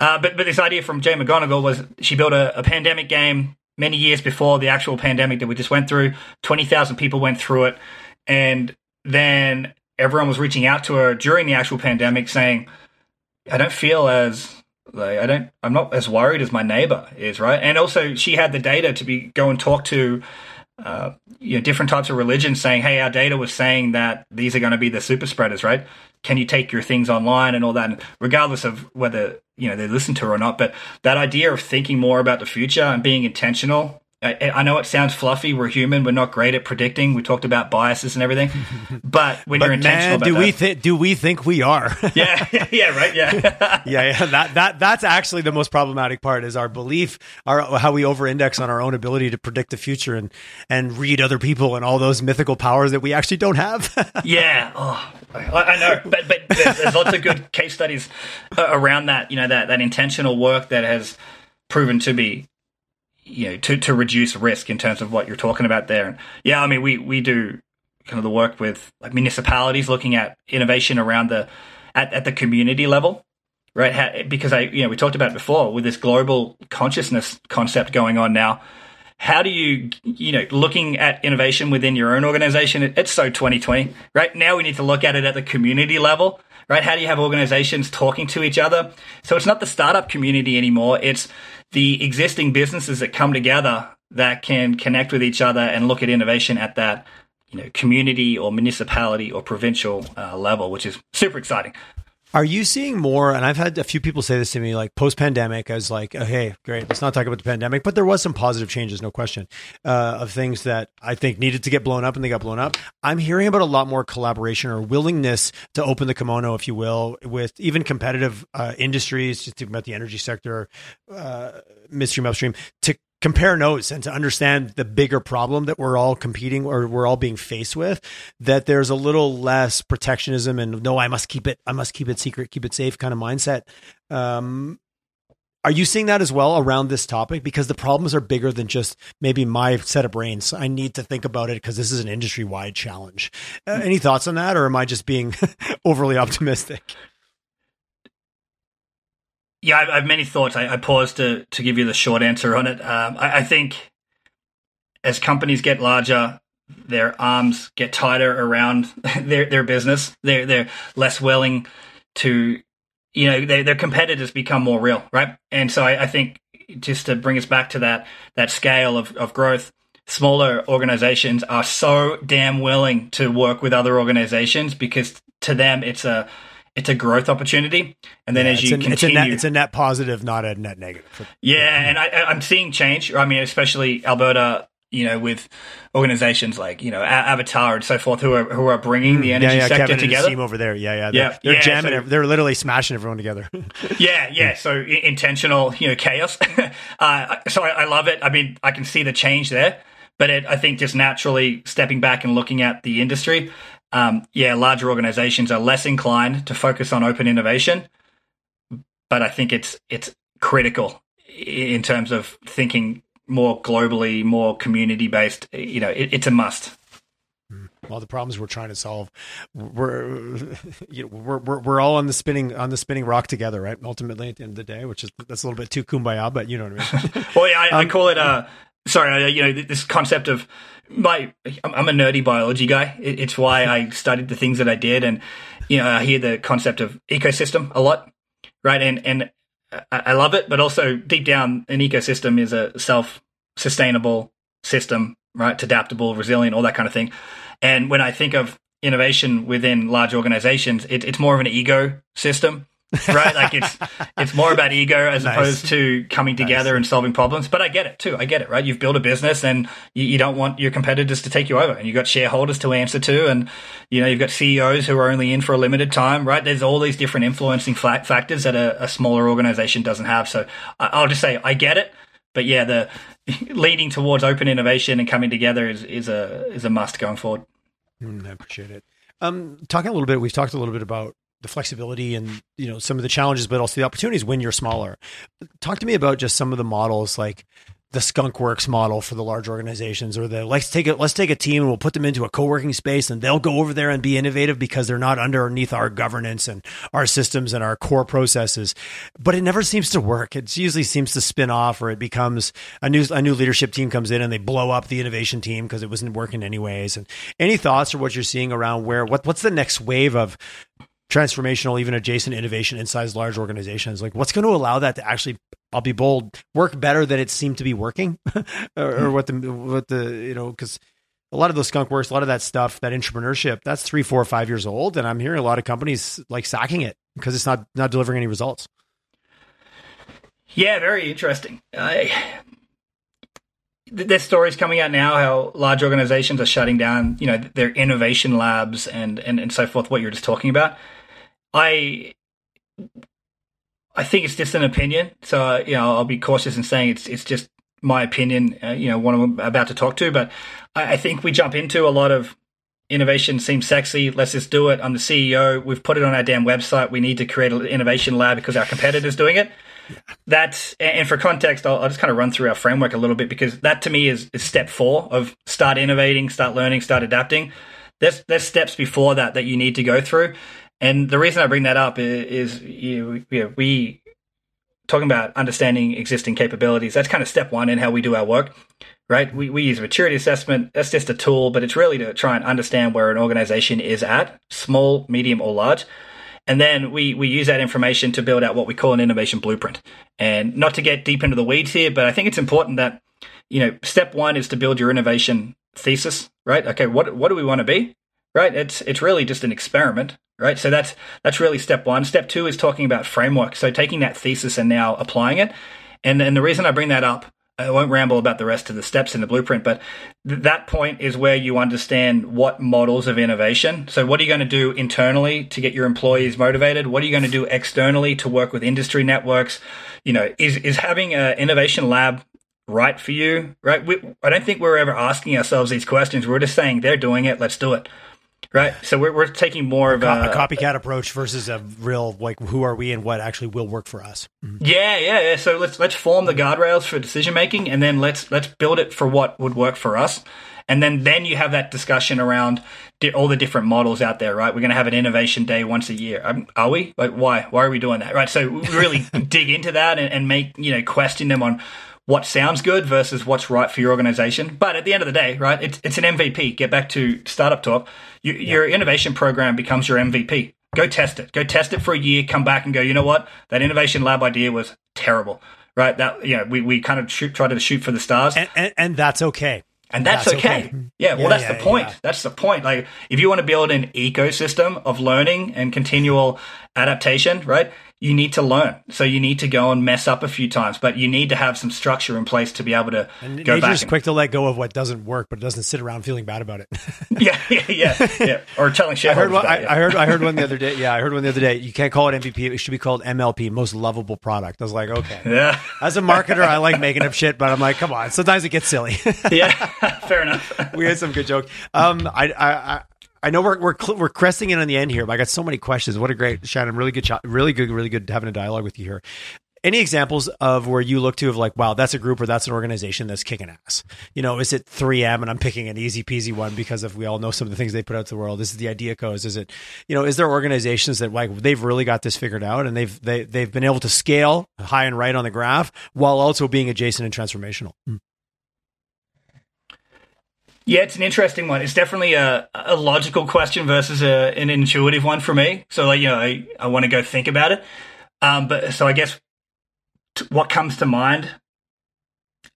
Uh, but but this idea from Jane McGonigal was she built a, a pandemic game many years before the actual pandemic that we just went through. 20,000 people went through it. And then everyone was reaching out to her during the actual pandemic saying, I don't feel as like I don't I'm not as worried as my neighbor is, right? And also she had the data to be go and talk to uh, you know different types of religions saying, hey, our data was saying that these are going to be the super spreaders, right? Can you take your things online and all that? And regardless of whether you know they listen to or not. But that idea of thinking more about the future and being intentional. I, I know it sounds fluffy. We're human. We're not great at predicting. We talked about biases and everything, but when but you're intentional, man, do we th- do we think we are? yeah, yeah, right, yeah, yeah, yeah. That that that's actually the most problematic part is our belief, our how we over-index on our own ability to predict the future and and read other people and all those mythical powers that we actually don't have. yeah, oh, I, I, know, but but there's, there's lots of good case studies uh, around that. You know that that intentional work that has proven to be you know to to reduce risk in terms of what you're talking about there. And yeah, I mean we we do kind of the work with like municipalities looking at innovation around the at, at the community level right? How, because i you know we talked about before with this global consciousness concept going on now. How do you you know looking at innovation within your own organization it, it's so 2020 right? Now we need to look at it at the community level right? How do you have organizations talking to each other? So it's not the startup community anymore. It's the existing businesses that come together that can connect with each other and look at innovation at that you know community or municipality or provincial uh, level which is super exciting Are you seeing more? And I've had a few people say this to me, like post pandemic, as like, oh, hey, great, let's not talk about the pandemic, but there was some positive changes, no question, uh, of things that I think needed to get blown up and they got blown up. I'm hearing about a lot more collaboration or willingness to open the kimono, if you will, with even competitive uh, industries, just think about the energy sector, uh, midstream, upstream, to compare notes and to understand the bigger problem that we're all competing or we're all being faced with that there's a little less protectionism and no i must keep it i must keep it secret keep it safe kind of mindset. Um, are you seeing that as well around this topic? Because the problems are bigger than just maybe my set of brains. I need to think about it because this is an industry wide challenge. Uh, any thoughts on that or am i just being overly optimistic yeah, I, have many thoughts. I, I paused to to give you the short answer on it. Um, I, I, think as companies get larger, their arms get tighter around their their business. They're they're less willing to, you know, they, their competitors become more real, right? And so I, I think just to bring us back to that that scale of, of growth, smaller organizations are so damn willing to work with other organizations because to them it's a it's a growth opportunity. And then yeah, as you a, continue, it's a, net, it's a net positive, not a net negative. Yeah, and I, I'm seeing change. I mean, especially Alberta, you know, with organizations like you know Avatar and so forth, who are who are bringing the energy yeah, yeah, sector Kevin together. team over there, yeah, yeah, they're, yeah, they're yeah, jamming. So, they're literally smashing everyone together. yeah, yeah. So intentional, you know, chaos. uh, so I, I love it. I mean, I can see the change there but it, I think just naturally stepping back and looking at the industry, um, yeah, larger organizations are less inclined to focus on open innovation, but I think it's it's critical in terms of thinking more globally, more community based. You know, it, it's a must. Hmm. Well, the problems we're trying to solve, we're, you know, we're, we're, we're all on the spinning, on the spinning rock together, right? Ultimately at the end of the day, which is, that's a little bit too kumbaya, but you know what I mean? well, yeah, I, um, I call it, uh, sorry, you know, this concept of my, I'm a nerdy biology guy. It's why I studied the things that I did, and you know, I hear the concept of ecosystem a lot, right? And and I love it, but also deep down, an ecosystem is a self-sustainable system, right? It's adaptable, resilient, all that kind of thing. And when I think of innovation within large organizations, it, it's more of an ego system right? Like it's it's more about ego as nice. opposed to coming together nice. and solving problems. But I get it too. I get it, right? You've built a business and you, you, don't want your competitors to take you over, and you've got shareholders to answer to, and you know you've got CEOs who are only in for a limited time, right? There's all these different influencing factors that a, a smaller organization doesn't have. So I, will just say I get it. But yeah, the leading towards open innovation and coming together is, is a is a must going forward. Mm, I appreciate it. Um, talking a little bit, we've talked a little bit about the flexibility and you know some of the challenges but also the opportunities when you're smaller. Talk to me about just some of the models like the skunk works model for the large organizations or the let's take it let's take a team and we'll put them into a co-working space and they'll go over there and be innovative because they're not underneath our governance and our systems and our core processes. But it never seems to work. It usually seems to spin off or it becomes a new a new leadership team comes in and they blow up the innovation team because it wasn't working anyways. And any thoughts or what you're seeing around where what what's the next wave of transformational, even adjacent innovation inside large organizations. Like, what's going to allow that to actually, I'll be bold, work better than it seemed to be working, or, or, hmm. what the what the you know because a lot of those skunk works, a lot of that stuff, that entrepreneurship, that's three, four, five years old, and I'm hearing a lot of companies like sacking it because it's not not delivering any results. Yeah, very interesting. I, there's stories coming out now how large organizations are shutting down, you know, their innovation labs and, and, and so forth, what you're just talking about. I I think it's just an opinion, so you know I'll be cautious in saying it's it's just my opinion. Uh, you know, what I'm about to talk to, but I, I, think we jump into a lot of innovation seems sexy. Let's just do it. I'm the CEO. We've put it on our damn website. We need to create an innovation lab because our competitor's doing it. That and for context, I'll, I'll, just kind of run through our framework a little bit because that to me is, is step four of start innovating, start learning, start adapting. There's there's steps before that that you need to go through, and the reason I bring that up is, is you know, we talking about understanding existing capabilities. That's kind of step one in how we do our work, right? We, we use maturity assessment. That's just a tool, but it's really to try and understand where an organization is at, small, medium, or large. And then we, we use that information to build out what we call an innovation blueprint. And not to get deep into the weeds here, but I think it's important that, you know, step one is to build your innovation thesis, right? Okay, what, what do we want to be? Right? It's it's really just an experiment, right? So that's that's really step one. Step two is talking about framework. So taking that thesis and now applying it. And and the reason I bring that up, I won't ramble about the rest of the steps in the blueprint, but th- that point is where you understand what models of innovation. So what are you going to do internally to get your employees motivated? What are you going to do externally to work with industry networks? You know, is is having an innovation lab right for you? Right? We, I don't think we're ever asking ourselves these questions. We're just saying they're doing it. Let's do it. Right. So we're, we're taking more of a, a, copycat approach versus a real like who are we and what actually will work for us. Mm-hmm. Yeah, yeah, yeah. So let's let's form the guardrails for decision making, and then let's let's build it for what would work for us, and then then you have that discussion around di- all the different models out there. Right. We're going to have an innovation day once a year. Um, are we? Like, why? Why are we doing that? Right. So we really dig into that and, and make you know question them on what sounds good versus what's right for your organization. But at the end of the day, right, it's, it's an MVP. Get back to startup talk. You, yeah. Your innovation program becomes your MVP. Go test it. Go test it for a year. Come back and go. You know what? That innovation lab idea was terrible. Right. That you know we, we kind of shoot, try to shoot for the stars, and, and, and that's okay. And that's, that's okay. okay. Yeah, well, yeah, that's yeah, the point. That's the point. Like, if you want to build an ecosystem of learning and continual adaptation, right? You need to learn. So you need to go and mess up a few times, but you need to have some structure in place to be able to and go back. And, quick to let go of what doesn't work, but doesn't sit around feeling bad about it. yeah, yeah, yeah, yeah, Or telling shit. I heard, one, I, I, heard, I heard one the other day. Yeah, I heard one the other day. You can't call it MVP. It should be called MLP, most lovable product. I was like, okay. Yeah. As a marketer, I like making up shit, but I'm like, come on. Sometimes it gets silly. yeah, fair enough. we had some good joke. Um, I, I, I know we're we're we're cresting in on the end here, but I got so many questions. What a great Shannon, really good, really good, really good having a dialogue with you here. Any examples of where you look to of like, wow, that's a group or that's an organization that's kicking ass? You know, is it 3M? And I'm picking an easy peasy one because if we all know some of the things they put out to the world. This is the idea IdeaCos. Is it, you know, is there organizations that like they've really got this figured out and they've they they've been able to scale high and right on the graph while also being adjacent and transformational? Mm. Yeah, it's an interesting one. It's definitely a, a logical question versus a, an intuitive one for me. So, like, you know, I, I want to go think about it. Um, but so I guess t- what comes to mind,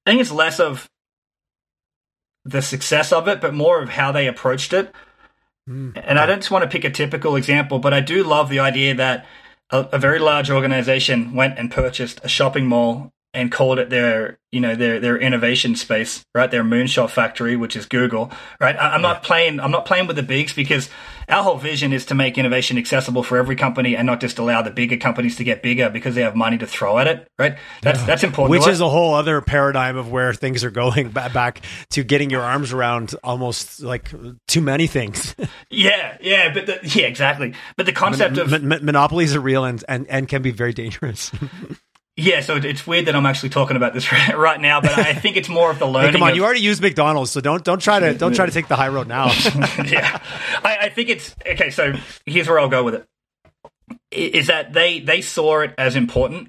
I think it's less of the success of it, but more of how they approached it. Mm, and I don't just want to pick a typical example, but I do love the idea that a, a very large organization went and purchased a shopping mall and called it their you know their their innovation space right? Their moonshot factory which is google right? I, am yeah. not playing i'm not playing with the bigs because our whole vision is to make innovation accessible for every company and not just allow the bigger companies to get bigger because they have money to throw at it right? That's yeah. that's important which is a whole other paradigm of where things are going back to getting your arms around almost like too many things. Yeah yeah but the, yeah exactly. But the concept Mon- of mon- monopolies are real and, and and can be very dangerous Yeah, so it's weird that I'm actually talking about this right now, but I think it's more of the learning. Hey, come on, of, you already used McDonald's, so don't don't try to don't try to take the high road now. yeah, I, I think it's okay. So here's where I'll go with it: is that they they saw it as important,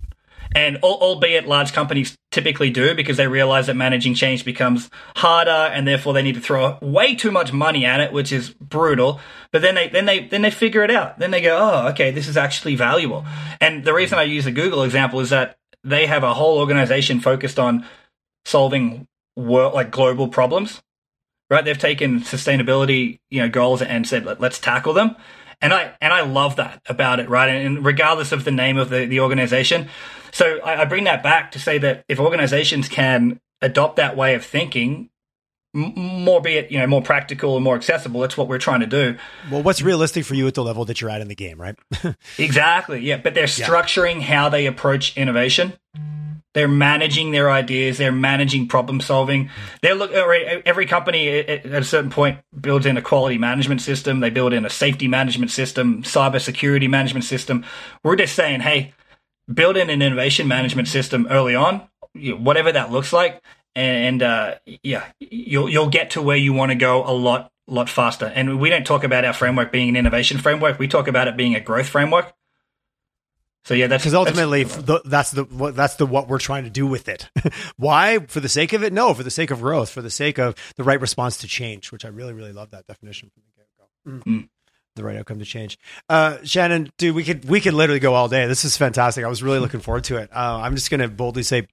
and albeit large companies typically do because they realize that managing change becomes harder, and therefore they need to throw way too much money at it, which is brutal. But then they then they then they figure it out. Then they go, oh, okay, this is actually valuable. And the reason I use the Google example is that they have a whole organization focused on solving world like global problems. Right? They've taken sustainability, you know, goals and said, Let, us tackle them. And I and I love that about it, right? And regardless of the name of the, the organization. So I, I bring that back to say that if organizations can adopt that way of thinking, more be it you know more practical and more accessible that's what we're trying to do. Well what's realistic for you at the level that you're at in the game right? Exactly yeah. But they're structuring yeah. how they approach innovation. They're managing their ideas. They're managing problem solving. They're look every company at a certain point builds in a quality management system. They build in a safety management system cyber security management system. We're just saying hey build in an innovation management system early on whatever that looks like and uh, yeah, you'll you'll get to where you want to go a lot lot faster. And we don't talk about our framework being an innovation framework; we talk about it being a growth framework. So yeah, that's because ultimately that's the, that's the what, that's the what we're trying to do with it. Why? For the sake of it? No, for the sake of growth, for the sake of the right response to change, which I really really love that definition from the get go. Mm. Mm. The right outcome to change. Uh, Shannon, dude, we could we could literally go all day. This is fantastic. I was really looking forward to it. Uh, I'm just going to boldly say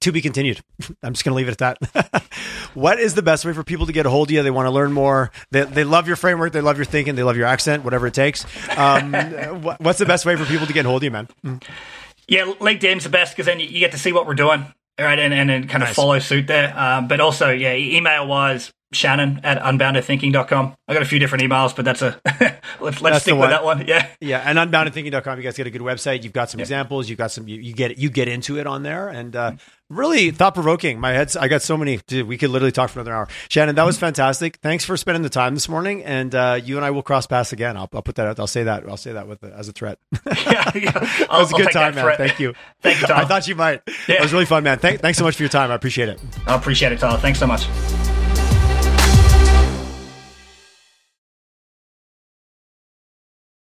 to be continued. I'm just going to leave it at that. what is the best way for people to get a hold of you? They want to learn more. They, they love your framework. They love your thinking. They love your accent, whatever it takes. Um, what's the best way for people to get a hold of you, man? Yeah, LinkedIn's the best because then you, you, get to see what we're doing, right? And, and then kind of nice. follow suit there. Um, but also, yeah, email wise, Shannon at unboundedthinking.com. I got a few different emails, but that's a let's, let's stick with that one. Yeah. Yeah. And unboundedthinking.com, you guys get a good website. You've got some yeah. examples. You've got some, you, you, get, you get into it on there and, uh, really thought provoking. My head's, I got so many, dude, we could literally talk for another hour. Shannon, that was fantastic. Thanks for spending the time this morning. And, uh, you and I will cross paths again. I'll, I'll put that out. I'll say that. I'll say that with as a threat. yeah. yeah. it was a good time, man. Thank you. Thank you, Tom. I thought you might. Yeah. It was really fun, man. Thank, thanks so much for your time. I appreciate it. I appreciate it, Tyler. Thanks so much.